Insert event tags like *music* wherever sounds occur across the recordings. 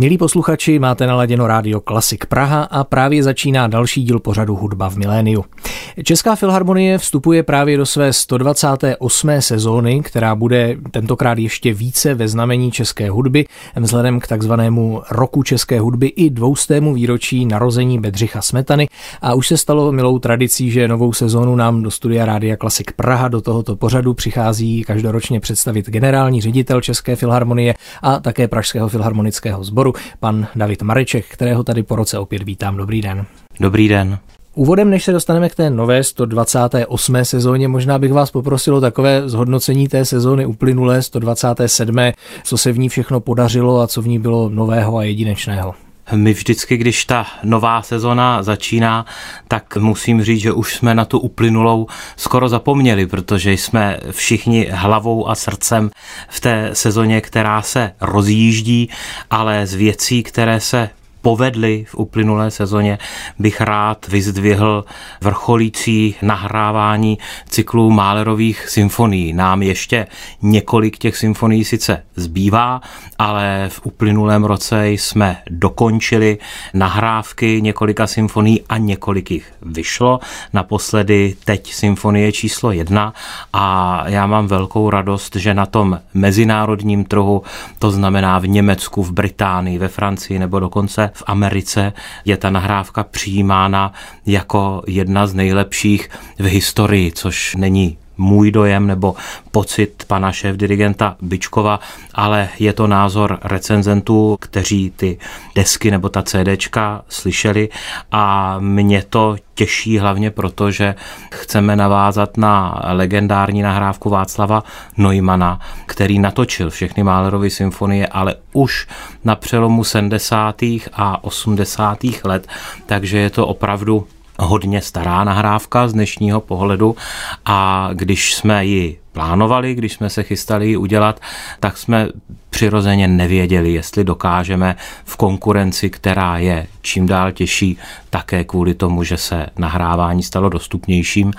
Milí posluchači, máte naladěno rádio Klasik Praha a právě začíná další díl pořadu Hudba v miléniu. Česká filharmonie vstupuje právě do své 128. sezóny, která bude tentokrát ještě více ve znamení české hudby, vzhledem k takzvanému roku české hudby i dvoustému výročí narození Bedřicha Smetany a už se stalo milou tradicí, že novou sezónu nám do studia Rádia Klasik Praha do tohoto pořadu přichází každoročně představit generální ředitel České filharmonie a také Pražského filharmonického sboru, pan David Mareček, kterého tady po roce opět vítám. Dobrý den. Dobrý den. Úvodem, než se dostaneme k té nové 128. sezóně, možná bych vás poprosil o takové zhodnocení té sezóny uplynulé 127. Co se v ní všechno podařilo a co v ní bylo nového a jedinečného. My vždycky, když ta nová sezona začíná, tak musím říct, že už jsme na tu uplynulou skoro zapomněli, protože jsme všichni hlavou a srdcem v té sezóně, která se rozjíždí, ale z věcí, které se povedly v uplynulé sezóně, bych rád vyzdvihl vrcholící nahrávání cyklu Málerových symfonií. Nám ještě několik těch symfonií sice zbývá, ale v uplynulém roce jsme dokončili nahrávky několika symfonií a několik jich vyšlo. Naposledy teď symfonie číslo jedna a já mám velkou radost, že na tom mezinárodním trhu, to znamená v Německu, v Británii, ve Francii nebo dokonce v Americe je ta nahrávka přijímána jako jedna z nejlepších v historii, což není můj dojem nebo pocit pana šéf dirigenta Byčkova, ale je to názor recenzentů, kteří ty desky nebo ta CDčka slyšeli a mě to těší hlavně proto, že chceme navázat na legendární nahrávku Václava Neumana, který natočil všechny Mahlerovy symfonie, ale už na přelomu 70. a 80. let, takže je to opravdu hodně stará nahrávka z dnešního pohledu a když jsme ji plánovali, když jsme se chystali ji udělat, tak jsme přirozeně nevěděli, jestli dokážeme v konkurenci, která je čím dál těžší, také kvůli tomu, že se nahrávání stalo dostupnějším,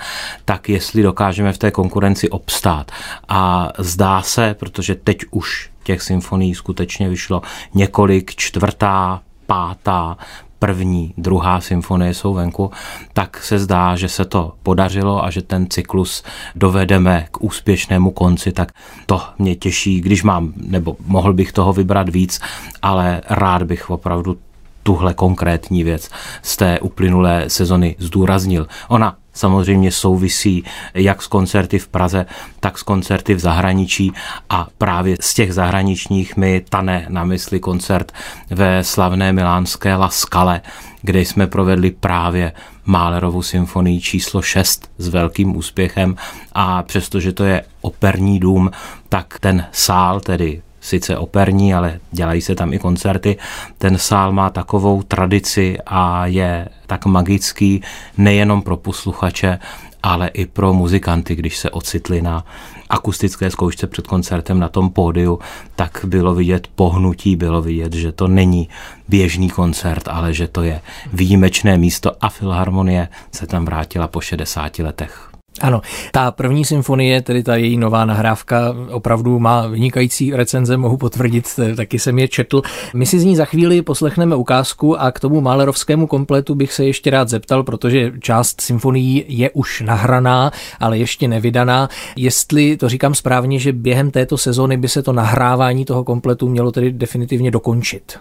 tak jestli dokážeme v té konkurenci obstát. A zdá se, protože teď už těch symfonií skutečně vyšlo několik, čtvrtá, pátá, první, druhá symfonie jsou venku, tak se zdá, že se to podařilo a že ten cyklus dovedeme k úspěšnému konci, tak to mě těší, když mám, nebo mohl bych toho vybrat víc, ale rád bych opravdu tuhle konkrétní věc z té uplynulé sezony zdůraznil. Ona samozřejmě souvisí jak s koncerty v Praze, tak s koncerty v zahraničí a právě z těch zahraničních mi tane na mysli koncert ve slavné milánské La Scale, kde jsme provedli právě Málerovu symfonii číslo 6 s velkým úspěchem. A přestože to je operní dům, tak ten sál, tedy sice operní, ale dělají se tam i koncerty. Ten sál má takovou tradici a je tak magický nejenom pro posluchače, ale i pro muzikanty, když se ocitli na akustické zkoušce před koncertem na tom pódiu, tak bylo vidět pohnutí, bylo vidět, že to není běžný koncert, ale že to je výjimečné místo a Filharmonie se tam vrátila po 60 letech. Ano, ta první symfonie, tedy ta její nová nahrávka, opravdu má vynikající recenze, mohu potvrdit, taky jsem je četl. My si z ní za chvíli poslechneme ukázku a k tomu Málerovskému kompletu bych se ještě rád zeptal, protože část symfonií je už nahraná, ale ještě nevydaná. Jestli to říkám správně, že během této sezóny by se to nahrávání toho kompletu mělo tedy definitivně dokončit.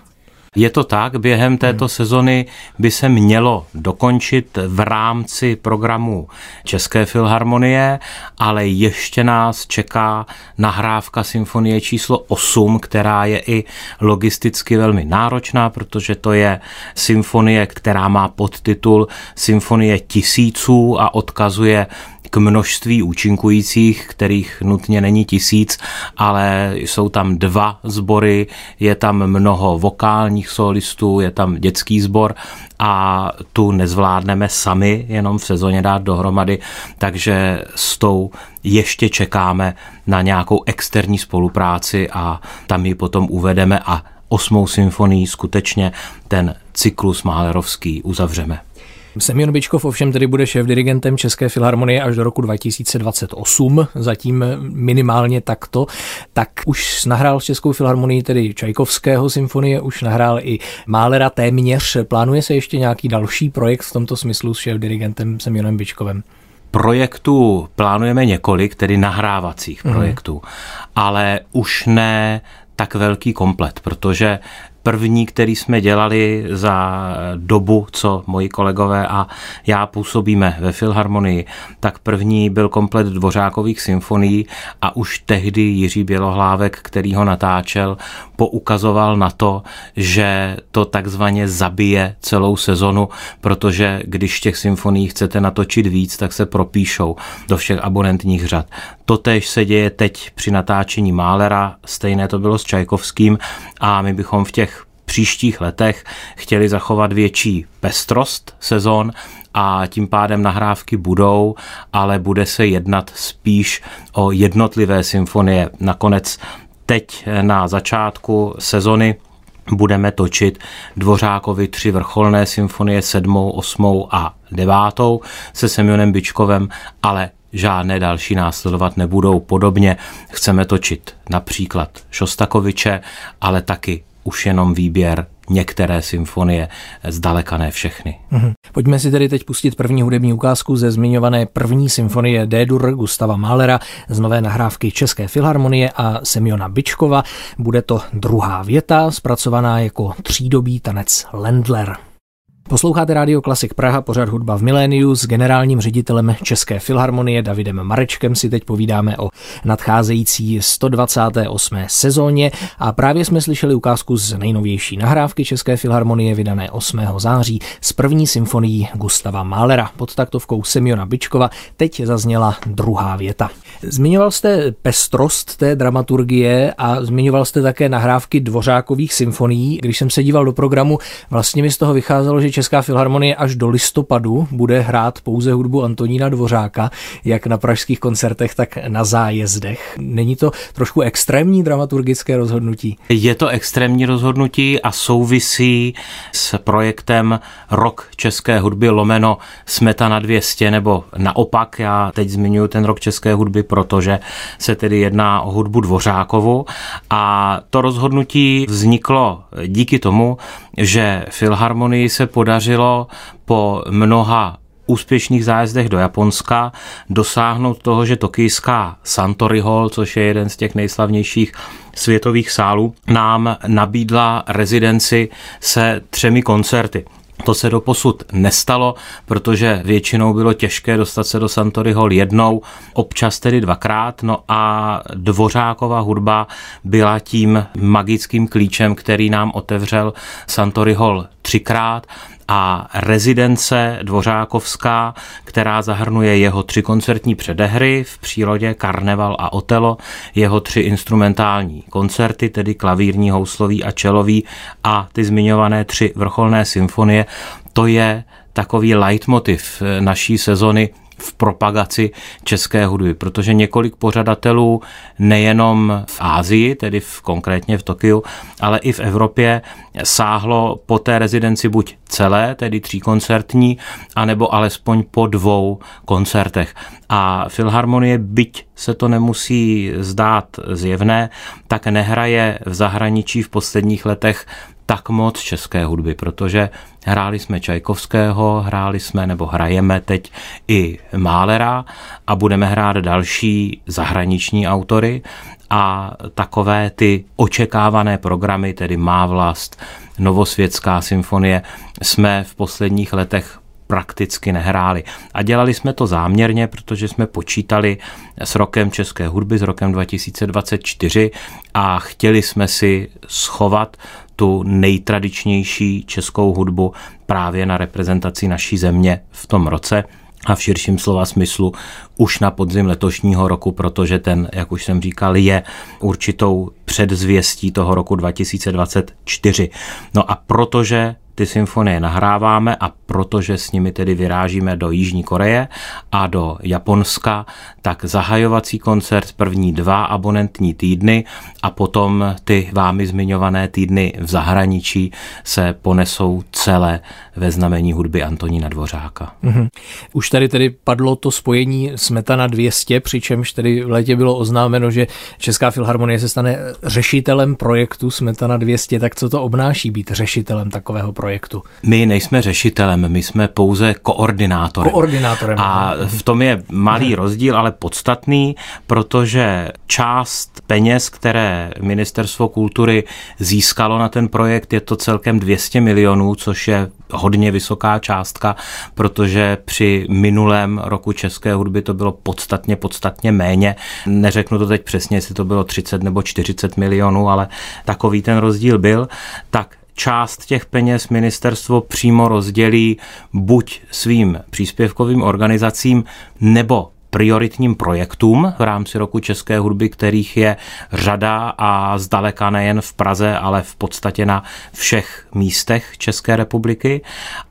Je to tak, během této hmm. sezony by se mělo dokončit v rámci programu České filharmonie, ale ještě nás čeká nahrávka symfonie číslo 8, která je i logisticky velmi náročná, protože to je symfonie, která má podtitul Symfonie tisíců a odkazuje k množství účinkujících, kterých nutně není tisíc, ale jsou tam dva sbory, je tam mnoho vokálních solistů, je tam dětský sbor a tu nezvládneme sami jenom v sezóně dát dohromady, takže s tou ještě čekáme na nějakou externí spolupráci a tam ji potom uvedeme a osmou symfonii skutečně ten cyklus Málerovský uzavřeme. Semyon Bičkov ovšem tedy bude šéf dirigentem České filharmonie až do roku 2028, zatím minimálně takto. Tak už nahrál s Českou filharmonii tedy Čajkovského symfonie, už nahrál i Málera téměř. Plánuje se ještě nějaký další projekt v tomto smyslu s šéf dirigentem Semyonem Bičkovem? Projektů plánujeme několik, tedy nahrávacích mm. projektů, ale už ne tak velký komplet, protože první, který jsme dělali za dobu, co moji kolegové a já působíme ve Filharmonii, tak první byl komplet dvořákových symfonií a už tehdy Jiří Bělohlávek, který ho natáčel, poukazoval na to, že to takzvaně zabije celou sezonu, protože když těch symfonií chcete natočit víc, tak se propíšou do všech abonentních řad. Totež se děje teď při natáčení Málera, stejné to bylo s Čajkovským a my bychom v těch příštích letech chtěli zachovat větší pestrost sezon a tím pádem nahrávky budou, ale bude se jednat spíš o jednotlivé symfonie. Nakonec teď na začátku sezony budeme točit Dvořákovi tři vrcholné symfonie, sedmou, osmou a devátou se Semionem Bičkovem, ale žádné další následovat nebudou. Podobně chceme točit například Šostakoviče, ale taky už jenom výběr některé symfonie, zdaleka ne všechny. Mm-hmm. Pojďme si tedy teď pustit první hudební ukázku ze zmiňované první symfonie D-dur Gustava Mahlera z nové nahrávky České filharmonie a Semiona Bičkova. Bude to druhá věta, zpracovaná jako třídobý tanec Lendler. Posloucháte Radio Klasik Praha, pořad hudba v miléniu s generálním ředitelem České filharmonie Davidem Marečkem si teď povídáme o nadcházející 128. sezóně a právě jsme slyšeli ukázku z nejnovější nahrávky České filharmonie vydané 8. září z první symfonií Gustava Mahlera pod taktovkou Semiona Bičkova. Teď zazněla druhá věta. Zmiňoval jste pestrost té dramaturgie a zmiňoval jste také nahrávky dvořákových symfonií. Když jsem se díval do programu, vlastně mi z toho vycházelo, že Česká filharmonie až do listopadu bude hrát pouze hudbu Antonína Dvořáka, jak na pražských koncertech, tak na zájezdech. Není to trošku extrémní dramaturgické rozhodnutí? Je to extrémní rozhodnutí a souvisí s projektem Rok české hudby lomeno Smetana 200, nebo naopak, já teď zmiňuji ten Rok české hudby, protože se tedy jedná o hudbu Dvořákovu a to rozhodnutí vzniklo díky tomu, že Filharmonii se podařilo po mnoha úspěšných zájezdech do Japonska dosáhnout toho, že tokijská Santori Hall, což je jeden z těch nejslavnějších světových sálů, nám nabídla rezidenci se třemi koncerty. To se doposud nestalo, protože většinou bylo těžké dostat se do Santory Hall jednou, občas tedy dvakrát, no a dvořáková hudba byla tím magickým klíčem, který nám otevřel Santory Hall třikrát a rezidence Dvořákovská, která zahrnuje jeho tři koncertní předehry v přírodě Karneval a Otelo, jeho tři instrumentální koncerty, tedy klavírní, houslový a čelový a ty zmiňované tři vrcholné symfonie, to je takový leitmotiv naší sezony v propagaci české hudby, protože několik pořadatelů nejenom v Ázii, tedy v, konkrétně v Tokiu, ale i v Evropě sáhlo po té rezidenci buď celé, tedy tříkoncertní, anebo alespoň po dvou koncertech. A Filharmonie, byť se to nemusí zdát zjevné, tak nehraje v zahraničí v posledních letech tak moc české hudby, protože hráli jsme Čajkovského, hráli jsme nebo hrajeme teď i Málera a budeme hrát další zahraniční autory a takové ty očekávané programy, tedy Má vlast, Novosvětská symfonie, jsme v posledních letech prakticky nehráli. A dělali jsme to záměrně, protože jsme počítali s rokem české hudby, s rokem 2024 a chtěli jsme si schovat tu nejtradičnější českou hudbu právě na reprezentaci naší země v tom roce a v širším slova smyslu už na podzim letošního roku, protože ten, jak už jsem říkal, je určitou předzvěstí toho roku 2024. No a protože ty symfonie nahráváme a protože s nimi tedy vyrážíme do Jižní Koreje a do Japonska, tak zahajovací koncert první dva abonentní týdny a potom ty vámi zmiňované týdny v zahraničí se ponesou celé ve znamení hudby Antonína Dvořáka. Mm-hmm. Už tady tedy padlo to spojení Smetana 200, přičemž tedy v létě bylo oznámeno, že Česká filharmonie se stane řešitelem projektu Smetana 200, tak co to obnáší být řešitelem takového projektu? My nejsme řešitelem, my jsme pouze koordinátorem. Koordinátorem. A v tom je malý rozdíl, ale podstatný, protože část peněz, které Ministerstvo kultury získalo na ten projekt, je to celkem 200 milionů, což je hodně vysoká částka, protože při minulém roku české hudby to bylo podstatně, podstatně méně. Neřeknu to teď přesně, jestli to bylo 30 nebo 40 milionů, ale takový ten rozdíl byl. Tak část těch peněz ministerstvo přímo rozdělí buď svým příspěvkovým organizacím nebo prioritním projektům v rámci roku české hudby, kterých je řada a zdaleka nejen v Praze, ale v podstatě na všech místech České republiky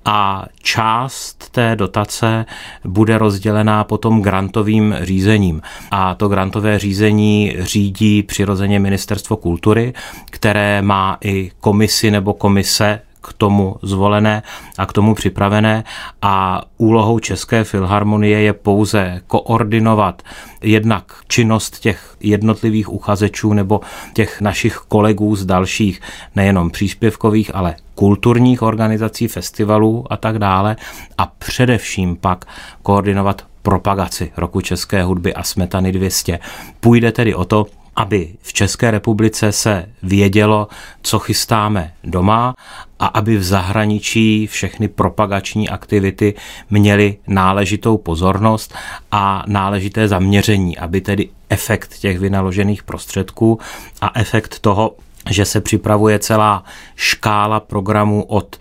a část té dotace bude rozdělená potom grantovým řízením. A to grantové řízení řídí přirozeně Ministerstvo kultury, které má i komisi nebo komise k tomu zvolené a k tomu připravené a úlohou České filharmonie je pouze koordinovat jednak činnost těch jednotlivých uchazečů nebo těch našich kolegů z dalších nejenom příspěvkových, ale kulturních organizací, festivalů a tak dále a především pak koordinovat propagaci roku české hudby a Smetany 200. Půjde tedy o to, aby v České republice se vědělo, co chystáme doma a aby v zahraničí všechny propagační aktivity měly náležitou pozornost a náležité zaměření, aby tedy efekt těch vynaložených prostředků a efekt toho, že se připravuje celá škála programů od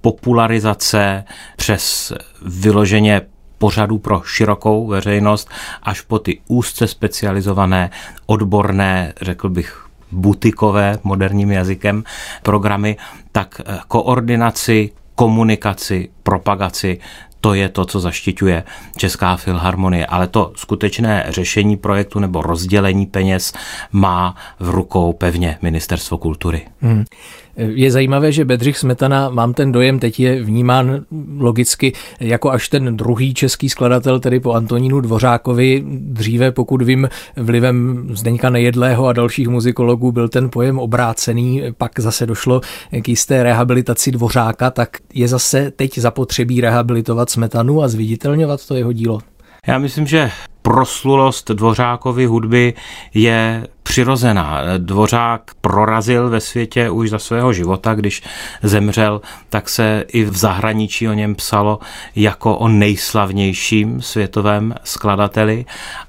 popularizace přes vyloženě pořadů pro širokou veřejnost až po ty úzce specializované, odborné, řekl bych, butikové, moderním jazykem, programy, tak eh, koordinaci, komunikaci, propagaci, to je to, co zaštiťuje Česká filharmonie, ale to skutečné řešení projektu nebo rozdělení peněz má v rukou pevně Ministerstvo kultury. Hmm. Je zajímavé, že Bedřich Smetana, mám ten dojem, teď je vnímán logicky jako až ten druhý český skladatel, tedy po Antonínu Dvořákovi. Dříve, pokud vím, vlivem Zdeňka Nejedlého a dalších muzikologů byl ten pojem obrácený, pak zase došlo k jisté rehabilitaci Dvořáka, tak je zase teď zapotřebí rehabilitovat Smetanu a zviditelňovat to jeho dílo. Já myslím, že proslulost Dvořákovy hudby je přirozená. Dvořák prorazil ve světě už za svého života, když zemřel, tak se i v zahraničí o něm psalo jako o nejslavnějším světovém skladateli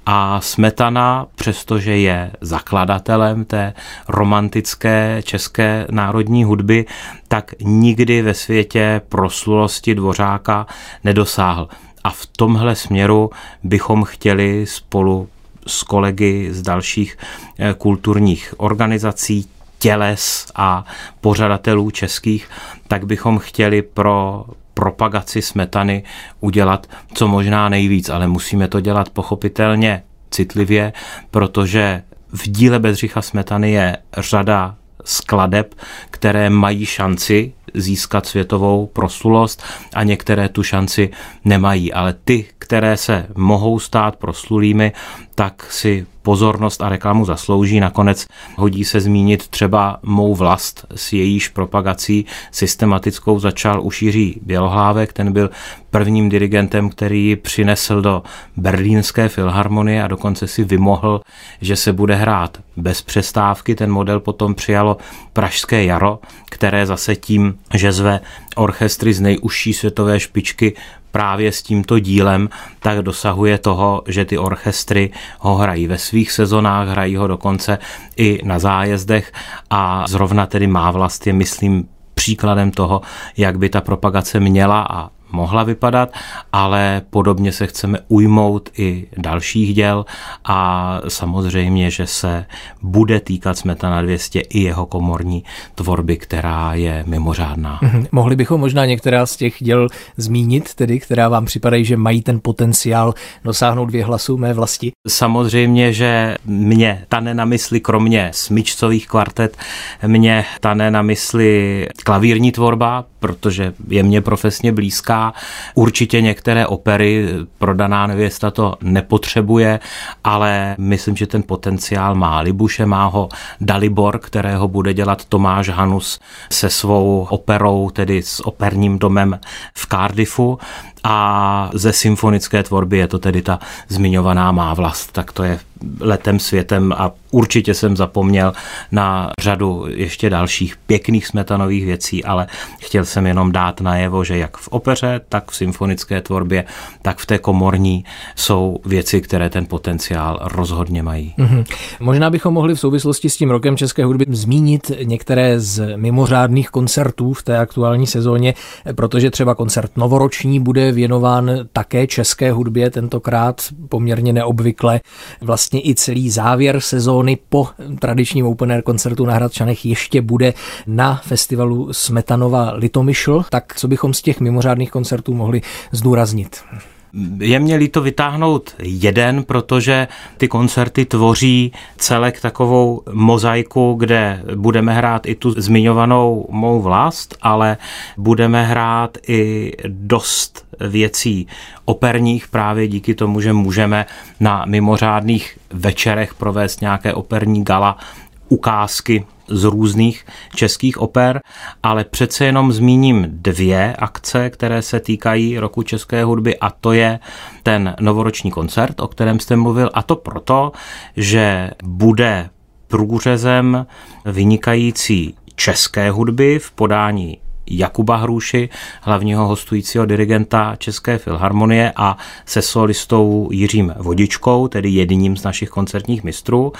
a Smetana, přestože je zakladatelem té romantické české národní hudby, tak nikdy ve světě proslulosti Dvořáka nedosáhl. A v tomhle směru bychom chtěli spolu s kolegy z dalších eh, kulturních organizací, těles a pořadatelů českých, tak bychom chtěli pro propagaci smetany udělat co možná nejvíc, ale musíme to dělat pochopitelně citlivě, protože v díle Bedřicha Smetany je řada skladeb, které mají šanci získat světovou proslulost a některé tu šanci nemají. Ale ty, které se mohou stát proslulými, tak si pozornost a reklamu zaslouží. Nakonec hodí se zmínit třeba mou vlast s jejíž propagací systematickou začal už Jiří Bělohlávek. Ten byl prvním dirigentem, který ji přinesl do berlínské filharmonie a dokonce si vymohl, že se bude hrát bez přestávky. Ten model potom přijalo Pražské jaro, které zase tím, že zve orchestry z nejužší světové špičky právě s tímto dílem, tak dosahuje toho, že ty orchestry ho hrají ve svých sezonách, hrají ho dokonce i na zájezdech a zrovna tedy má vlast je, myslím, příkladem toho, jak by ta propagace měla a mohla vypadat, ale podobně se chceme ujmout i dalších děl a samozřejmě, že se bude týkat Smetana 200 i jeho komorní tvorby, která je mimořádná. Mhm. Mohli bychom možná některá z těch děl zmínit, tedy, která vám připadají, že mají ten potenciál dosáhnout dvě hlasů mé vlasti? Samozřejmě, že mě tane na mysli, kromě smyčcových kvartet, mě tane na mysli klavírní tvorba, protože je mě profesně blízká. Určitě některé opery prodaná nevěsta to nepotřebuje, ale myslím, že ten potenciál má. Libuše má ho Dalibor, kterého bude dělat Tomáš Hanus se svou operou, tedy s operním domem v Cardiffu a ze symfonické tvorby je to tedy ta zmiňovaná má vlast, tak to je letem světem a určitě jsem zapomněl na řadu ještě dalších pěkných smetanových věcí, ale chtěl jsem jenom dát najevo, že jak v opeře, tak v symfonické tvorbě, tak v té komorní jsou věci, které ten potenciál rozhodně mají. Mm-hmm. Možná bychom mohli v souvislosti s tím rokem české hudby zmínit některé z mimořádných koncertů v té aktuální sezóně, protože třeba koncert novoroční bude věnován také české hudbě, tentokrát poměrně neobvykle. Vlastně i celý závěr sezóny po tradičním open air koncertu na Hradčanech ještě bude na festivalu Smetanova Litomyšl. Tak co bychom z těch mimořádných koncertů mohli zdůraznit? Je mě líto vytáhnout jeden, protože ty koncerty tvoří celek takovou mozaiku, kde budeme hrát i tu zmiňovanou mou vlast, ale budeme hrát i dost věcí operních právě díky tomu, že můžeme na mimořádných večerech provést nějaké operní gala ukázky z různých českých oper, ale přece jenom zmíním dvě akce, které se týkají roku české hudby a to je ten novoroční koncert, o kterém jste mluvil a to proto, že bude průřezem vynikající české hudby v podání Jakuba Hruši, hlavního hostujícího dirigenta České filharmonie a se solistou Jiřím Vodičkou, tedy jedním z našich koncertních mistrů,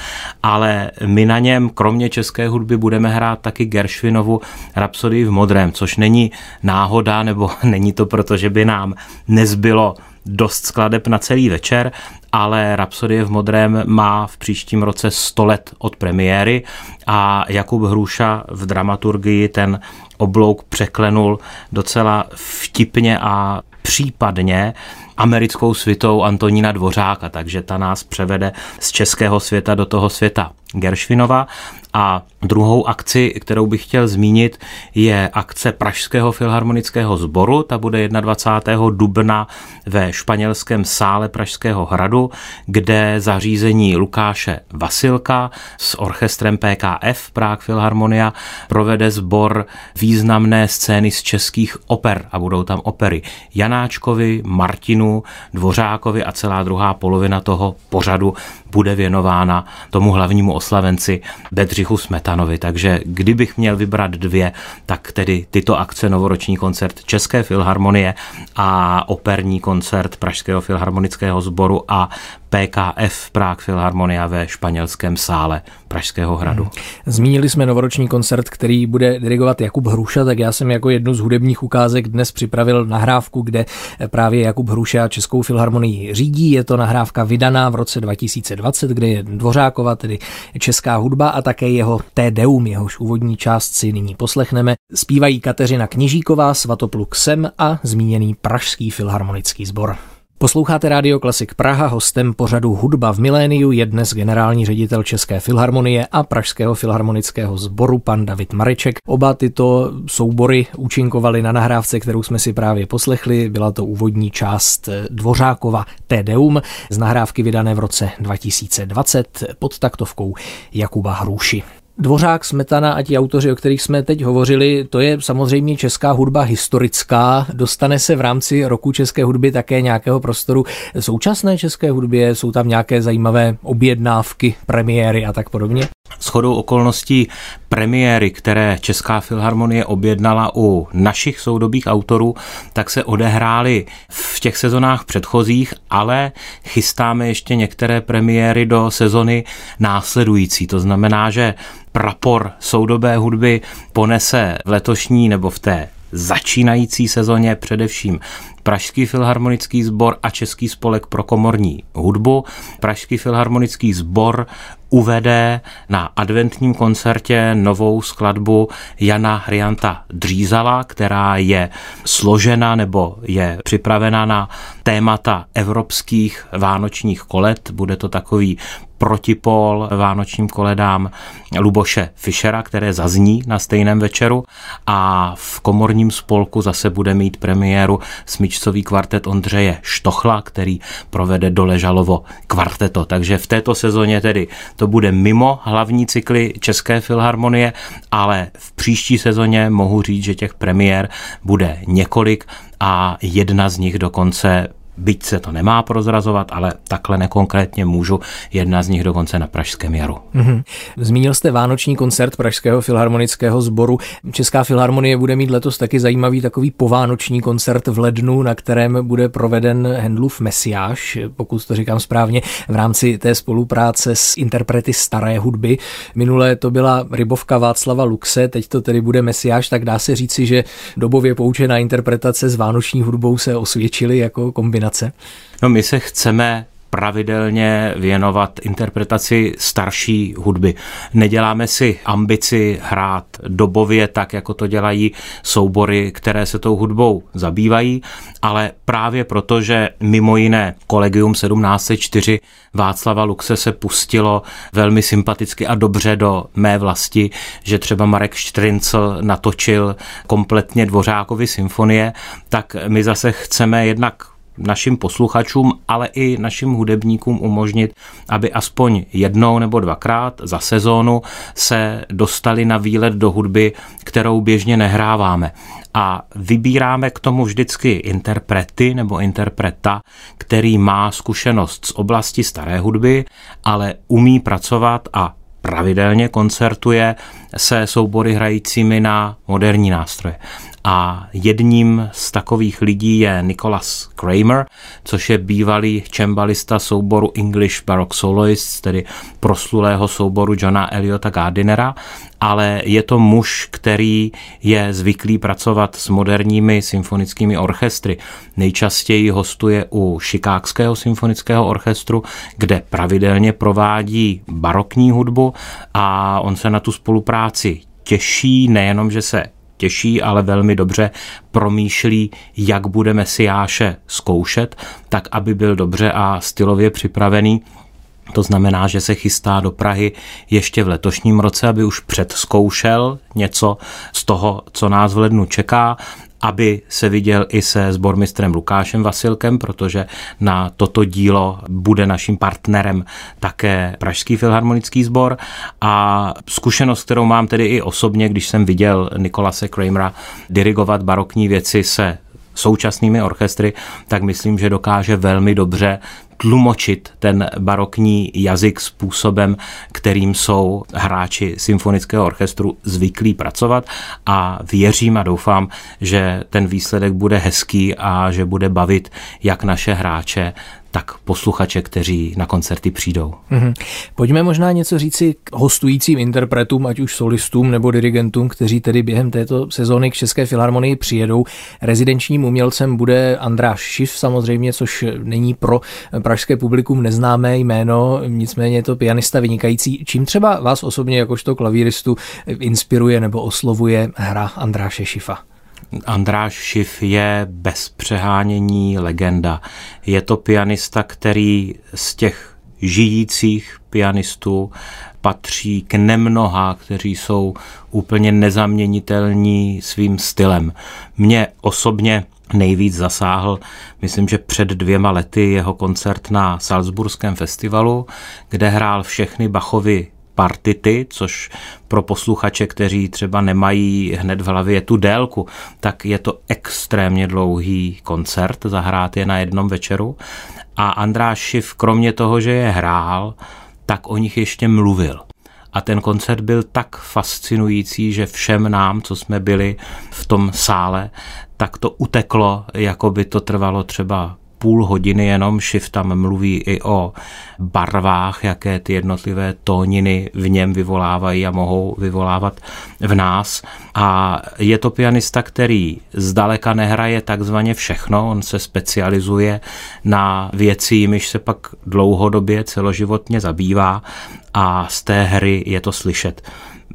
ale my na něm kromě české hudby budeme hrát taky Gershvinovu Rapsodii v modrém, což není náhoda, nebo *laughs* není to proto, že by nám nezbylo dost skladeb na celý večer, ale Rapsodie v modrém má v příštím roce 100 let od premiéry a Jakub Hruša v dramaturgii ten oblouk překlenul docela vtipně a případně americkou svitou Antonína Dvořáka, takže ta nás převede z českého světa do toho světa Gershvinova a druhou akci, kterou bych chtěl zmínit, je akce Pražského filharmonického sboru. Ta bude 21. dubna ve španělském sále Pražského hradu, kde zařízení Lukáše Vasilka s orchestrem PKF Prague Filharmonia provede sbor významné scény z českých oper a budou tam opery Janáčkovi, Martinu, Dvořákovi a celá druhá polovina toho pořadu bude věnována tomu hlavnímu oslavenci Bedřichu Smetanovi. Takže kdybych měl vybrat dvě, tak tedy tyto akce novoroční koncert České filharmonie a operní koncert Pražského filharmonického sboru a PKF Prague Filharmonia ve španělském sále Pražského hradu. Hmm. Zmínili jsme novoroční koncert, který bude dirigovat Jakub Hruša, tak já jsem jako jednu z hudebních ukázek dnes připravil nahrávku, kde právě Jakub Hruša Českou filharmonii řídí. Je to nahrávka vydaná v roce 2020, kde je Dvořákova, tedy česká hudba a také jeho Deum, jehož úvodní část si nyní poslechneme. Zpívají Kateřina Kněžíková, Svatopluk Sem a zmíněný Pražský filharmonický sbor. Posloucháte Radio Klasik Praha, hostem pořadu Hudba v miléniu je dnes generální ředitel České filharmonie a Pražského filharmonického sboru pan David Mareček. Oba tyto soubory účinkovali na nahrávce, kterou jsme si právě poslechli. Byla to úvodní část Dvořákova Deum z nahrávky vydané v roce 2020 pod taktovkou Jakuba Hruši. Dvořák, Smetana a ti autoři, o kterých jsme teď hovořili, to je samozřejmě česká hudba historická. Dostane se v rámci roku české hudby také nějakého prostoru současné české hudbě? Jsou tam nějaké zajímavé objednávky, premiéry a tak podobně? Shodou okolností premiéry, které Česká filharmonie objednala u našich soudobých autorů, tak se odehrály v těch sezonách předchozích, ale chystáme ještě některé premiéry do sezony následující. To znamená, že prapor soudobé hudby ponese v letošní nebo v té začínající sezóně především Pražský filharmonický sbor a Český spolek pro komorní hudbu. Pražský filharmonický sbor uvede na adventním koncertě novou skladbu Jana Hrianta Dřízala, která je složena nebo je připravena na témata evropských vánočních kolet. Bude to takový protipol vánočním koledám Luboše Fischera, které zazní na stejném večeru a v komorním spolku zase bude mít premiéru smyčcový kvartet Ondřeje Štochla, který provede doležalovo kvarteto. Takže v této sezóně tedy to bude mimo hlavní cykly České filharmonie, ale v příští sezóně mohu říct, že těch premiér bude několik a jedna z nich dokonce byť se to nemá prozrazovat, ale takhle nekonkrétně můžu, jedna z nich dokonce na Pražském jaru. Mm-hmm. Zmínil jste vánoční koncert Pražského filharmonického sboru. Česká filharmonie bude mít letos taky zajímavý takový povánoční koncert v lednu, na kterém bude proveden Hendlův Mesiáš, pokud to říkám správně, v rámci té spolupráce s interprety staré hudby. Minulé to byla rybovka Václava Luxe, teď to tedy bude Mesiáš, tak dá se říci, že dobově poučená interpretace s vánoční hudbou se osvědčily jako kombinace kombinace? No my se chceme pravidelně věnovat interpretaci starší hudby. Neděláme si ambici hrát dobově tak, jako to dělají soubory, které se tou hudbou zabývají, ale právě proto, že mimo jiné Kolegium 1704 Václava Luxe se pustilo velmi sympaticky a dobře do mé vlasti, že třeba Marek Štrincl natočil kompletně Dvořákovi symfonie, tak my zase chceme jednak našim posluchačům, ale i našim hudebníkům umožnit, aby aspoň jednou nebo dvakrát za sezónu se dostali na výlet do hudby, kterou běžně nehráváme. A vybíráme k tomu vždycky interprety nebo interpreta, který má zkušenost z oblasti staré hudby, ale umí pracovat a pravidelně koncertuje se soubory hrajícími na moderní nástroje. A jedním z takových lidí je Nicholas Kramer, což je bývalý čembalista souboru English Baroque Soloists, tedy proslulého souboru Johna Eliota Gardinera, ale je to muž, který je zvyklý pracovat s moderními symfonickými orchestry. Nejčastěji hostuje u Chicagského symfonického orchestru, kde pravidelně provádí barokní hudbu a on se na tu spolupráci těší, nejenom, že se těší, ale velmi dobře promýšlí, jak bude Mesiáše zkoušet, tak aby byl dobře a stylově připravený. To znamená, že se chystá do Prahy ještě v letošním roce, aby už předzkoušel něco z toho, co nás v lednu čeká aby se viděl i se sbormistrem Lukášem Vasilkem, protože na toto dílo bude naším partnerem také Pražský filharmonický sbor. A zkušenost, kterou mám tedy i osobně, když jsem viděl Nikolase Kramera dirigovat barokní věci se současnými orchestry, tak myslím, že dokáže velmi dobře tlumočit ten barokní jazyk způsobem, kterým jsou hráči symfonického orchestru zvyklí pracovat. A věřím a doufám, že ten výsledek bude hezký a že bude bavit jak naše hráče, tak posluchače, kteří na koncerty přijdou. Mm-hmm. Pojďme možná něco říci k hostujícím interpretům, ať už solistům nebo dirigentům, kteří tedy během této sezóny k České filharmonii přijedou. Rezidenčním umělcem bude Andráš Šif samozřejmě, což není pro pražské publikum neznámé jméno, nicméně je to pianista vynikající. Čím třeba vás osobně jakožto klavíristu inspiruje nebo oslovuje hra Andráše Šifa? Andráš Šif je bez přehánění legenda. Je to pianista, který z těch žijících pianistů patří k nemnoha, kteří jsou úplně nezaměnitelní svým stylem. Mě osobně nejvíc zasáhl, myslím, že před dvěma lety jeho koncert na Salzburském festivalu, kde hrál všechny Bachovy partity, což pro posluchače, kteří třeba nemají hned v hlavě tu délku, tak je to extrémně dlouhý koncert, zahrát je na jednom večeru. A Andráš Šiv, kromě toho, že je hrál, tak o nich ještě mluvil. A ten koncert byl tak fascinující, že všem nám, co jsme byli v tom sále, tak to uteklo, jako by to trvalo třeba půl hodiny jenom Schiff tam mluví i o barvách, jaké ty jednotlivé tóniny v něm vyvolávají a mohou vyvolávat v nás. A je to pianista, který zdaleka nehraje takzvaně všechno, on se specializuje na věci, jimiž se pak dlouhodobě celoživotně zabývá a z té hry je to slyšet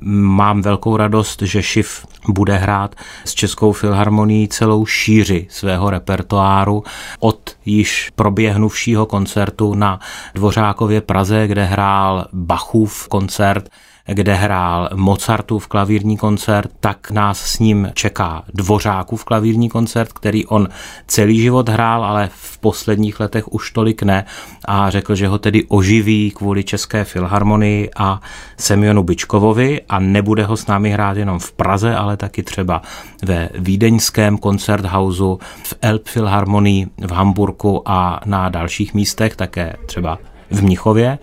mám velkou radost, že Šiv bude hrát s Českou filharmonií celou šíři svého repertoáru. Od již proběhnuvšího koncertu na Dvořákově Praze, kde hrál Bachův koncert kde hrál Mozartův klavírní koncert, tak nás s ním čeká Dvořákův klavírní koncert, který on celý život hrál, ale v posledních letech už tolik ne. A řekl, že ho tedy oživí kvůli České filharmonii a Semionu Bičkovovi a nebude ho s námi hrát jenom v Praze, ale taky třeba ve vídeňském koncerthausu, v Elbphilharmonii v Hamburgu a na dalších místech, také třeba v Mnichově.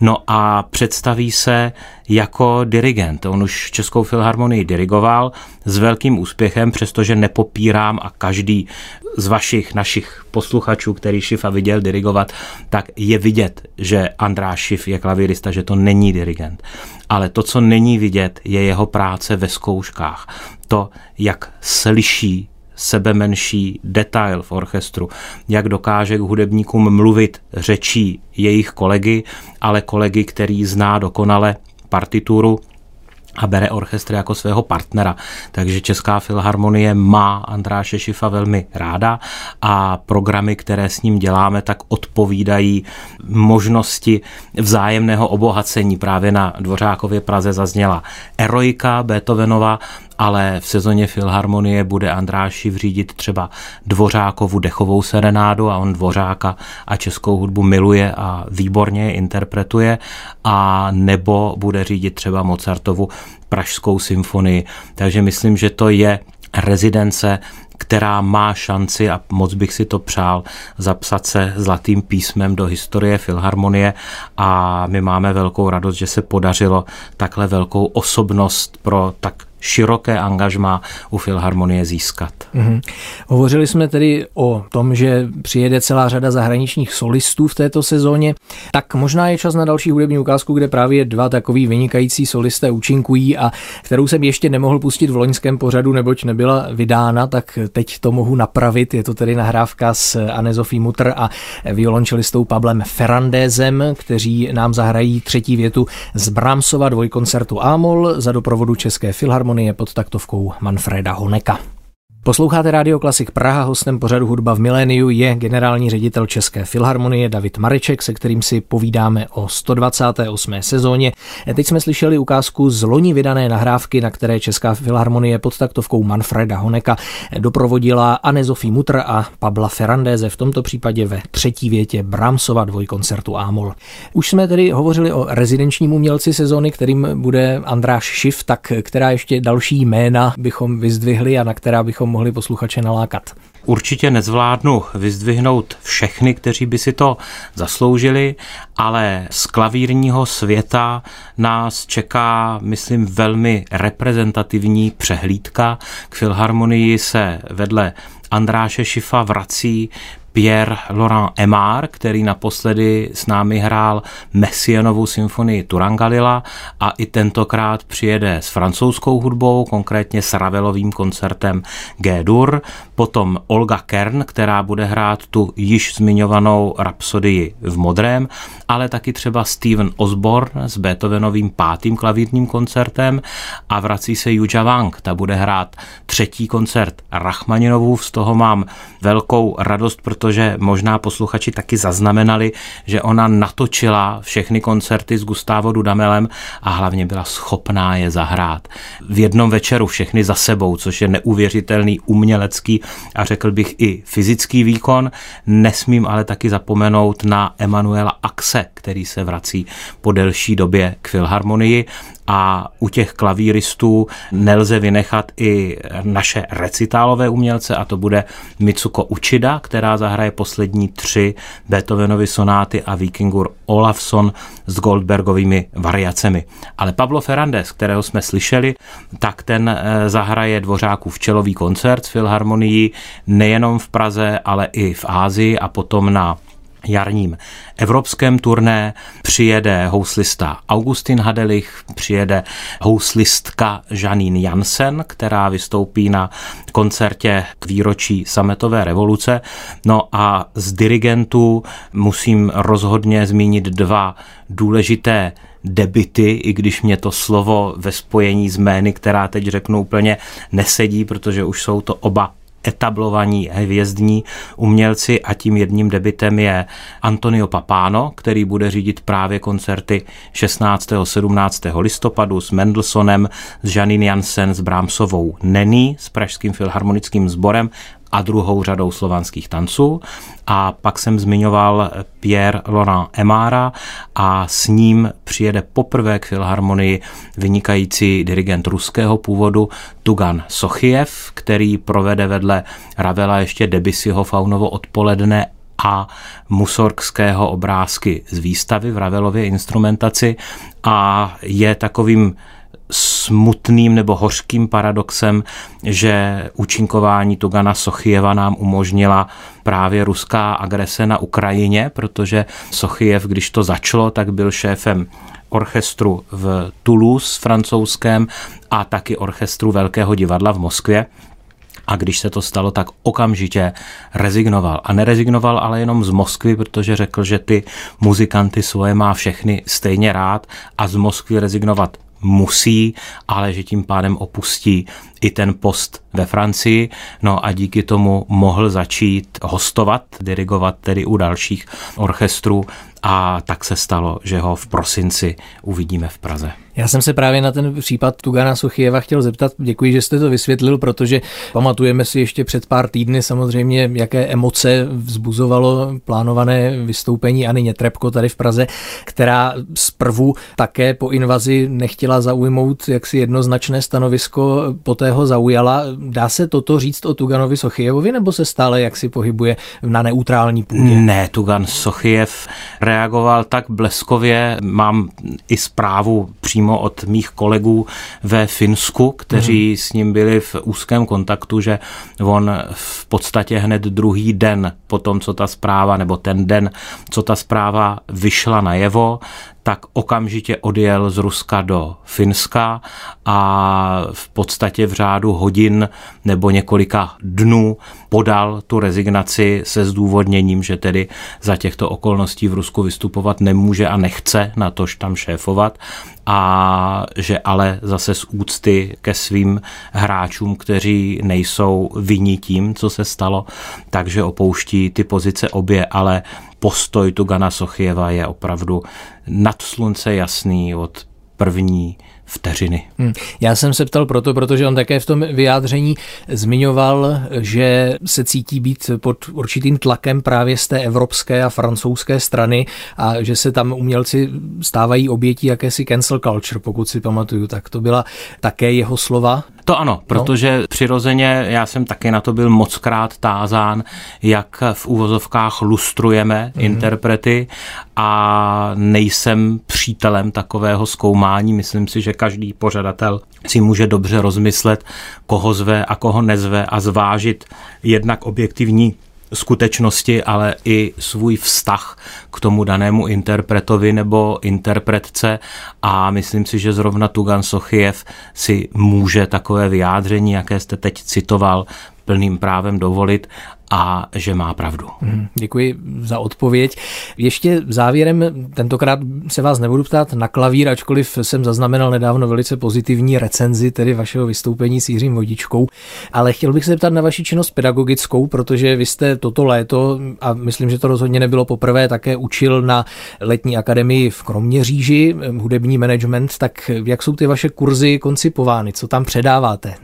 No a představí se jako dirigent. On už Českou filharmonii dirigoval s velkým úspěchem, přestože nepopírám a každý z vašich, našich posluchačů, který Šifa viděl dirigovat, tak je vidět, že András Šif je klavírista, že to není dirigent. Ale to, co není vidět, je jeho práce ve zkouškách. To, jak slyší sebe menší detail v orchestru, jak dokáže k hudebníkům mluvit řečí jejich kolegy, ale kolegy, který zná dokonale partituru a bere orchestr jako svého partnera. Takže Česká filharmonie má Andráše Šifa velmi ráda a programy, které s ním děláme, tak odpovídají možnosti vzájemného obohacení. Právě na Dvořákově Praze zazněla Eroika Beethovenova ale v sezóně Filharmonie bude Andráši vřídit třeba Dvořákovu dechovou serenádu a on Dvořáka a českou hudbu miluje a výborně je interpretuje a nebo bude řídit třeba Mozartovu Pražskou symfonii. Takže myslím, že to je rezidence, která má šanci a moc bych si to přál zapsat se zlatým písmem do historie Filharmonie a my máme velkou radost, že se podařilo takhle velkou osobnost pro tak široké angažma u Filharmonie získat. Mm-hmm. Hovořili jsme tedy o tom, že přijede celá řada zahraničních solistů v této sezóně, tak možná je čas na další hudební ukázku, kde právě dva takový vynikající solisté účinkují a kterou jsem ještě nemohl pustit v loňském pořadu, neboť nebyla vydána, tak teď to mohu napravit. Je to tedy nahrávka s Anezofí Mutr a violončelistou Pablem Ferrandézem, kteří nám zahrají třetí větu z Brahmsova dvojkoncertu Amol za doprovodu České filharmonie harmonie pod taktovkou Manfreda Honeka. Posloucháte Radio Klasik Praha, hostem pořadu Hudba v miléniu je generální ředitel České filharmonie David Mareček, se kterým si povídáme o 128. sezóně. Teď jsme slyšeli ukázku z loni vydané nahrávky, na které Česká filharmonie pod taktovkou Manfreda Honeka doprovodila Anne Zofí Mutr a Pabla Ferrandéze, v tomto případě ve třetí větě Brahmsova dvojkoncertu Amol. Už jsme tedy hovořili o rezidenčním umělci sezóny, kterým bude Andráš Šif, tak která ještě další jména bychom vyzdvihli a na která bychom mohli posluchače nalákat? Určitě nezvládnu vyzdvihnout všechny, kteří by si to zasloužili, ale z klavírního světa nás čeká, myslím, velmi reprezentativní přehlídka. K filharmonii se vedle Andráše Šifa vrací Pierre Laurent Emar, který naposledy s námi hrál Messianovou symfonii Turangalila a i tentokrát přijede s francouzskou hudbou, konkrétně s Ravelovým koncertem G-dur, potom Olga Kern, která bude hrát tu již zmiňovanou rapsodii v modrém, ale taky třeba Steven Osborne s Beethovenovým pátým klavírním koncertem a vrací se Yuja Wang, ta bude hrát třetí koncert Rachmaninovu, z toho mám velkou radost, možná posluchači taky zaznamenali, že ona natočila všechny koncerty s Gustavo Dudamelem a hlavně byla schopná je zahrát. V jednom večeru všechny za sebou, což je neuvěřitelný umělecký a řekl bych i fyzický výkon. Nesmím ale taky zapomenout na Emanuela Axe, který se vrací po delší době k filharmonii a u těch klavíristů nelze vynechat i naše recitálové umělce a to bude Mitsuko Uchida, která zahrá zahraje poslední tři Beethovenovy sonáty a Vikingur Olafson s Goldbergovými variacemi. Ale Pablo Ferrandes, kterého jsme slyšeli, tak ten eh, zahraje Dvořáků včelový koncert s Filharmonií nejenom v Praze, ale i v Ázii a potom na jarním evropském turné přijede houslista Augustin Hadelich, přijede houslistka Janine Jansen, která vystoupí na koncertě k výročí sametové revoluce. No a z dirigentů musím rozhodně zmínit dva důležité debity, i když mě to slovo ve spojení s jmény, která teď řeknu úplně nesedí, protože už jsou to oba etablovaní hvězdní umělci a tím jedním debitem je Antonio Papano, který bude řídit právě koncerty 16. 17. listopadu s Mendelssohnem, s Janine Jansen, s Brahmsovou Není, s Pražským filharmonickým sborem a druhou řadou slovanských tanců. A pak jsem zmiňoval Pierre Laurent Emara a s ním přijede poprvé k filharmonii vynikající dirigent ruského původu Tugan Sochiev, který provede vedle Ravela ještě Debussyho Faunovo odpoledne a musorgského obrázky z výstavy v Ravelově instrumentaci a je takovým smutným nebo hořkým paradoxem, že účinkování Tugana Sochieva nám umožnila právě ruská agrese na Ukrajině, protože Sochiev, když to začalo, tak byl šéfem orchestru v Toulouse francouzském a taky orchestru Velkého divadla v Moskvě. A když se to stalo, tak okamžitě rezignoval. A nerezignoval ale jenom z Moskvy, protože řekl, že ty muzikanty svoje má všechny stejně rád a z Moskvy rezignovat musí, ale že tím pádem opustí i ten post ve Francii, no a díky tomu mohl začít hostovat, dirigovat tedy u dalších orchestrů. A tak se stalo, že ho v prosinci uvidíme v Praze. Já jsem se právě na ten případ Tugana Sochieva chtěl zeptat, děkuji, že jste to vysvětlil, protože pamatujeme si ještě před pár týdny samozřejmě, jaké emoce vzbuzovalo plánované vystoupení Ani Nětrebko tady v Praze, která zprvu také po invazi nechtěla zaujmout jaksi jednoznačné stanovisko, poté ho zaujala. Dá se toto říct o Tuganovi Sochievovi, nebo se stále jaksi pohybuje na neutrální půdě? Ne, Tugan Sochiev reagoval tak bleskově. Mám i zprávu přímo od mých kolegů ve Finsku, kteří hmm. s ním byli v úzkém kontaktu, že on v podstatě hned druhý den po tom, co ta zpráva, nebo ten den, co ta zpráva vyšla najevo, tak okamžitě odjel z Ruska do Finska a v podstatě v řádu hodin nebo několika dnů podal tu rezignaci se zdůvodněním, že tedy za těchto okolností v Rusku vystupovat nemůže a nechce na tož tam šéfovat. A že ale zase z úcty ke svým hráčům, kteří nejsou viní tím, co se stalo, takže opouští ty pozice obě, ale postoj Tugana Sochieva je opravdu nad slunce jasný od první vteřiny. Hmm. Já jsem se ptal proto, protože on také v tom vyjádření zmiňoval, že se cítí být pod určitým tlakem právě z té evropské a francouzské strany a že se tam umělci stávají obětí jakési cancel culture, pokud si pamatuju, tak to byla také jeho slova. To ano, protože no. přirozeně já jsem taky na to byl mockrát tázán, jak v úvozovkách lustrujeme mm-hmm. interprety a nejsem přítelem takového zkoumání. Myslím si, že každý pořadatel si může dobře rozmyslet, koho zve a koho nezve a zvážit jednak objektivní skutečnosti, ale i svůj vztah k tomu danému interpretovi nebo interpretce. A myslím si, že zrovna Tugan Sochiev si může takové vyjádření, jaké jste teď citoval, plným právem dovolit a že má pravdu. Mhm, děkuji za odpověď. Ještě závěrem, tentokrát se vás nebudu ptát na klavír, ačkoliv jsem zaznamenal nedávno velice pozitivní recenzi tedy vašeho vystoupení s Jiřím Vodičkou, ale chtěl bych se ptat na vaši činnost pedagogickou, protože vy jste toto léto, a myslím, že to rozhodně nebylo poprvé, také učil na letní akademii v Kroměříži, hudební management, tak jak jsou ty vaše kurzy koncipovány, co tam předáváte?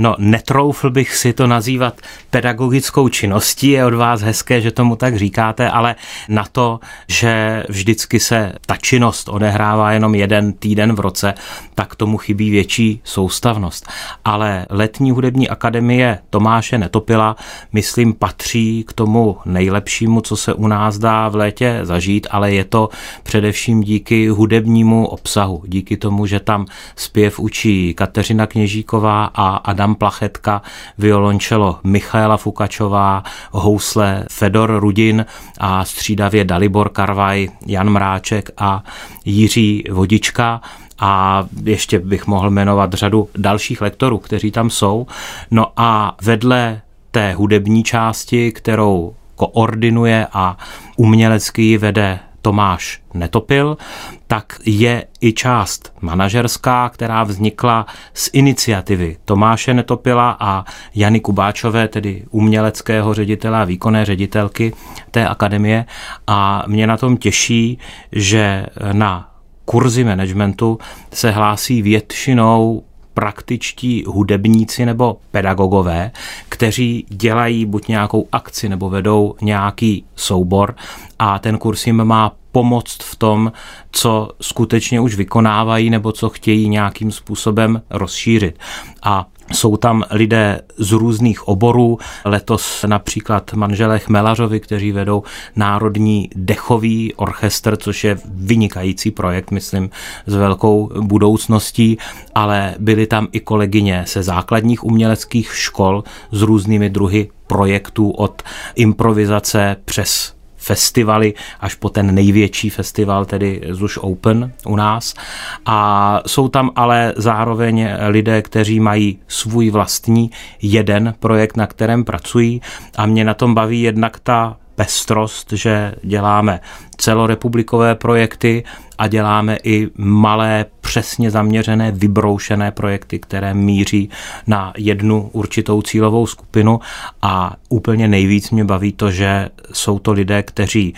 No, netroufl bych si to nazývat pedagogickou činností, je od vás hezké, že tomu tak říkáte, ale na to, že vždycky se ta činnost odehrává jenom jeden týden v roce, tak tomu chybí větší soustavnost. Ale letní hudební akademie Tomáše Netopila, myslím, patří k tomu nejlepšímu, co se u nás dá v létě zažít, ale je to především díky hudebnímu obsahu, díky tomu, že tam zpěv učí Kateřina Kněžíková a Adam Plachetka, violončelo Michaela Fukačová, housle Fedor Rudin a střídavě Dalibor Karvaj, Jan Mráček a Jiří Vodička a ještě bych mohl jmenovat řadu dalších lektorů, kteří tam jsou. No a vedle té hudební části, kterou koordinuje a umělecky vede Tomáš Netopil, tak je i část manažerská, která vznikla z iniciativy Tomáše Netopila a Jany Kubáčové, tedy uměleckého ředitele a výkonné ředitelky té akademie. A mě na tom těší, že na kurzy managementu se hlásí většinou praktičtí hudebníci nebo pedagogové, kteří dělají buď nějakou akci nebo vedou nějaký soubor a ten kurz jim má pomoct v tom, co skutečně už vykonávají nebo co chtějí nějakým způsobem rozšířit. A jsou tam lidé z různých oborů, letos například manželé Chmelařovi, kteří vedou Národní dechový orchestr, což je vynikající projekt, myslím, s velkou budoucností, ale byly tam i kolegyně se základních uměleckých škol s různými druhy projektů od improvizace přes festivaly až po ten největší festival, tedy Zuš Open u nás. A jsou tam ale zároveň lidé, kteří mají svůj vlastní jeden projekt, na kterém pracují a mě na tom baví jednak ta pestrost, že děláme celorepublikové projekty a děláme i malé, přesně zaměřené, vybroušené projekty, které míří na jednu určitou cílovou skupinu. A úplně nejvíc mě baví to, že jsou to lidé, kteří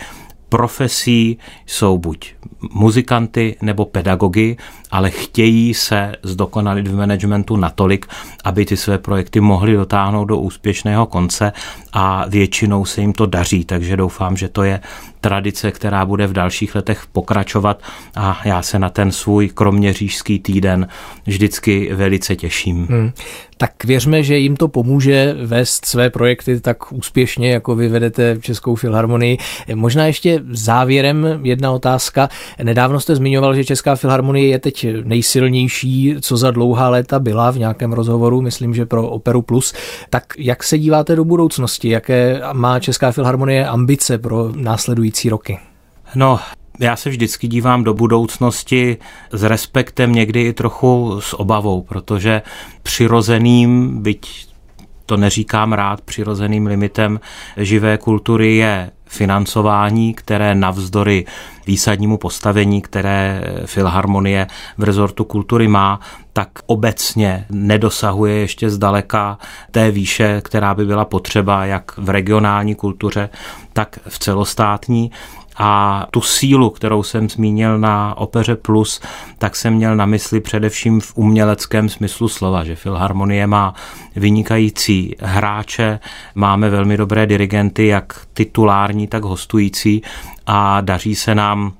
profesí jsou buď muzikanty nebo pedagogy, ale chtějí se zdokonalit v managementu natolik, aby ty své projekty mohly dotáhnout do úspěšného konce a většinou se jim to daří, takže doufám, že to je tradice, která bude v dalších letech pokračovat a já se na ten svůj kroměřížský týden vždycky velice těším. Hmm. Tak věřme, že jim to pomůže vést své projekty tak úspěšně, jako vy vedete Českou filharmonii. Možná ještě závěrem jedna otázka. Nedávno jste zmiňoval, že Česká filharmonie je teď nejsilnější, co za dlouhá léta byla v nějakém rozhovoru, myslím, že pro Operu Plus. Tak jak se díváte do budoucnosti? Jaké má Česká filharmonie ambice pro následující roky? No, já se vždycky dívám do budoucnosti s respektem, někdy i trochu s obavou, protože přirozeným, byť to neříkám rád, přirozeným limitem živé kultury je financování, které navzdory výsadnímu postavení, které Filharmonie v rezortu kultury má, tak obecně nedosahuje ještě zdaleka té výše, která by byla potřeba jak v regionální kultuře, tak v celostátní. A tu sílu, kterou jsem zmínil na Opeře Plus, tak jsem měl na mysli především v uměleckém smyslu slova, že Filharmonie má vynikající hráče, máme velmi dobré dirigenty, jak titulární, tak hostující a daří se nám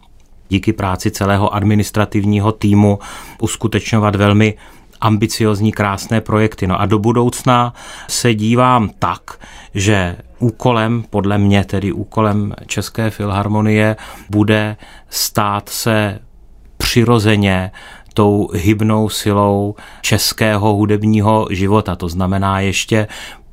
díky práci celého administrativního týmu uskutečňovat velmi ambiciozní, krásné projekty. No a do budoucna se dívám tak, že úkolem, podle mě tedy úkolem České filharmonie, bude stát se přirozeně tou hybnou silou českého hudebního života. To znamená ještě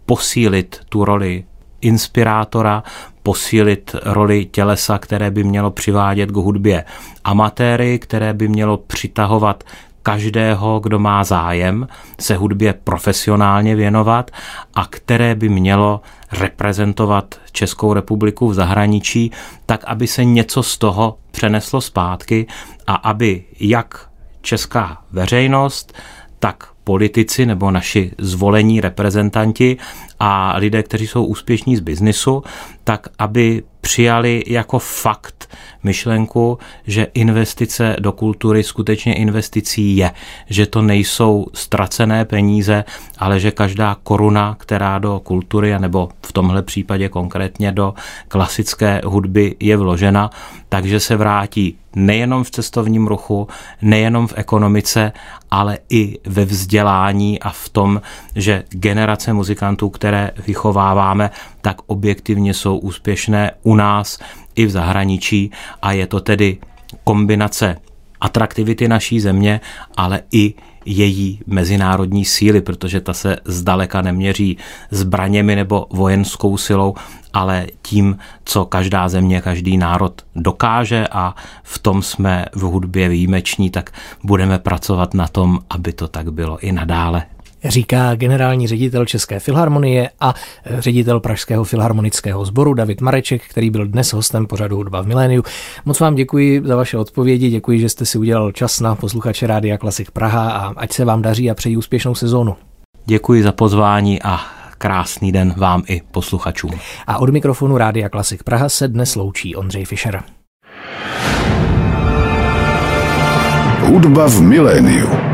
posílit tu roli inspirátora, posílit roli tělesa, které by mělo přivádět k hudbě amatéry, které by mělo přitahovat každého, kdo má zájem se hudbě profesionálně věnovat a které by mělo reprezentovat Českou republiku v zahraničí, tak aby se něco z toho přeneslo zpátky a aby jak česká veřejnost, tak politici nebo naši zvolení reprezentanti a lidé, kteří jsou úspěšní z biznisu, tak aby přijali jako fakt, myšlenku, že investice do kultury skutečně investicí je, že to nejsou ztracené peníze, ale že každá koruna, která do kultury, nebo v tomhle případě konkrétně do klasické hudby je vložena, takže se vrátí nejenom v cestovním ruchu, nejenom v ekonomice, ale i ve vzdělání a v tom, že generace muzikantů, které vychováváme, tak objektivně jsou úspěšné u nás i v zahraničí a je to tedy kombinace atraktivity naší země, ale i její mezinárodní síly, protože ta se zdaleka neměří zbraněmi nebo vojenskou silou, ale tím, co každá země, každý národ dokáže a v tom jsme v hudbě výjimeční, tak budeme pracovat na tom, aby to tak bylo i nadále říká generální ředitel České filharmonie a ředitel Pražského filharmonického sboru David Mareček, který byl dnes hostem pořadu Hudba v miléniu. Moc vám děkuji za vaše odpovědi, děkuji, že jste si udělal čas na posluchače Rádia Klasik Praha a ať se vám daří a přeji úspěšnou sezónu. Děkuji za pozvání a krásný den vám i posluchačům. A od mikrofonu Rádia Klasik Praha se dnes loučí Ondřej Fischer. Hudba v miléniu.